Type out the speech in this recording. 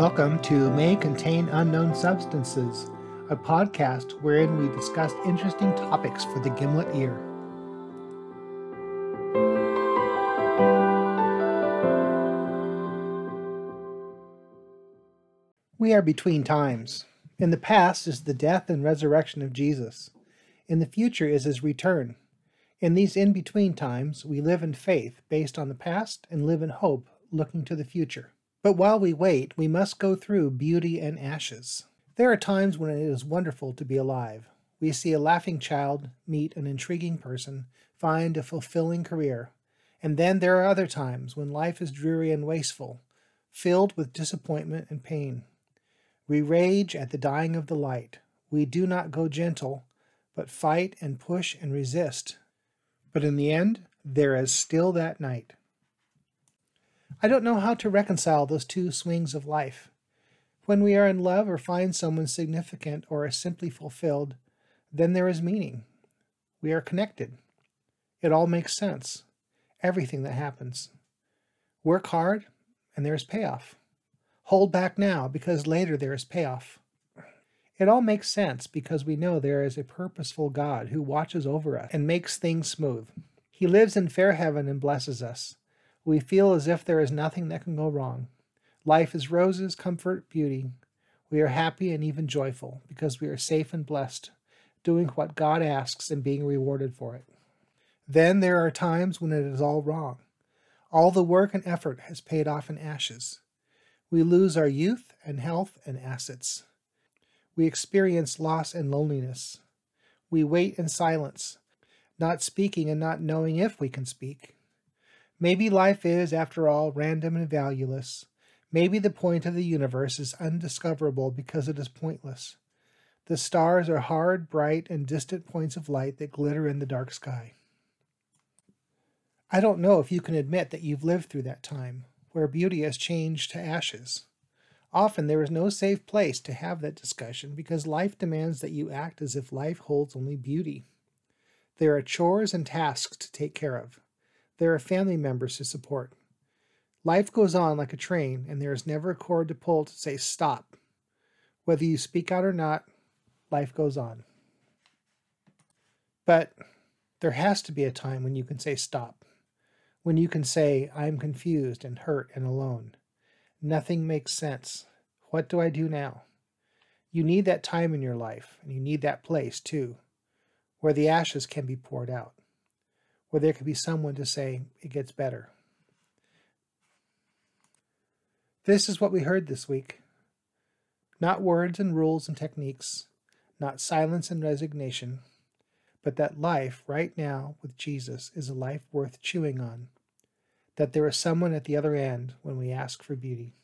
Welcome to May Contain Unknown Substances, a podcast wherein we discuss interesting topics for the gimlet ear. We are between times. In the past is the death and resurrection of Jesus. In the future is his return. In these in between times, we live in faith based on the past and live in hope looking to the future. But while we wait, we must go through beauty and ashes. There are times when it is wonderful to be alive. We see a laughing child meet an intriguing person, find a fulfilling career. And then there are other times when life is dreary and wasteful, filled with disappointment and pain. We rage at the dying of the light. We do not go gentle, but fight and push and resist. But in the end, there is still that night. I don't know how to reconcile those two swings of life. When we are in love or find someone significant or are simply fulfilled, then there is meaning. We are connected. It all makes sense. Everything that happens. Work hard, and there is payoff. Hold back now, because later there is payoff. It all makes sense because we know there is a purposeful God who watches over us and makes things smooth. He lives in fair heaven and blesses us. We feel as if there is nothing that can go wrong. Life is roses, comfort, beauty. We are happy and even joyful because we are safe and blessed, doing what God asks and being rewarded for it. Then there are times when it is all wrong. All the work and effort has paid off in ashes. We lose our youth and health and assets. We experience loss and loneliness. We wait in silence, not speaking and not knowing if we can speak. Maybe life is, after all, random and valueless. Maybe the point of the universe is undiscoverable because it is pointless. The stars are hard, bright, and distant points of light that glitter in the dark sky. I don't know if you can admit that you've lived through that time, where beauty has changed to ashes. Often there is no safe place to have that discussion because life demands that you act as if life holds only beauty. There are chores and tasks to take care of. There are family members to support. Life goes on like a train, and there is never a cord to pull to say stop. Whether you speak out or not, life goes on. But there has to be a time when you can say stop, when you can say, I'm confused and hurt and alone. Nothing makes sense. What do I do now? You need that time in your life, and you need that place too, where the ashes can be poured out where there could be someone to say, it gets better. This is what we heard this week. Not words and rules and techniques, not silence and resignation, but that life right now with Jesus is a life worth chewing on, that there is someone at the other end when we ask for beauty.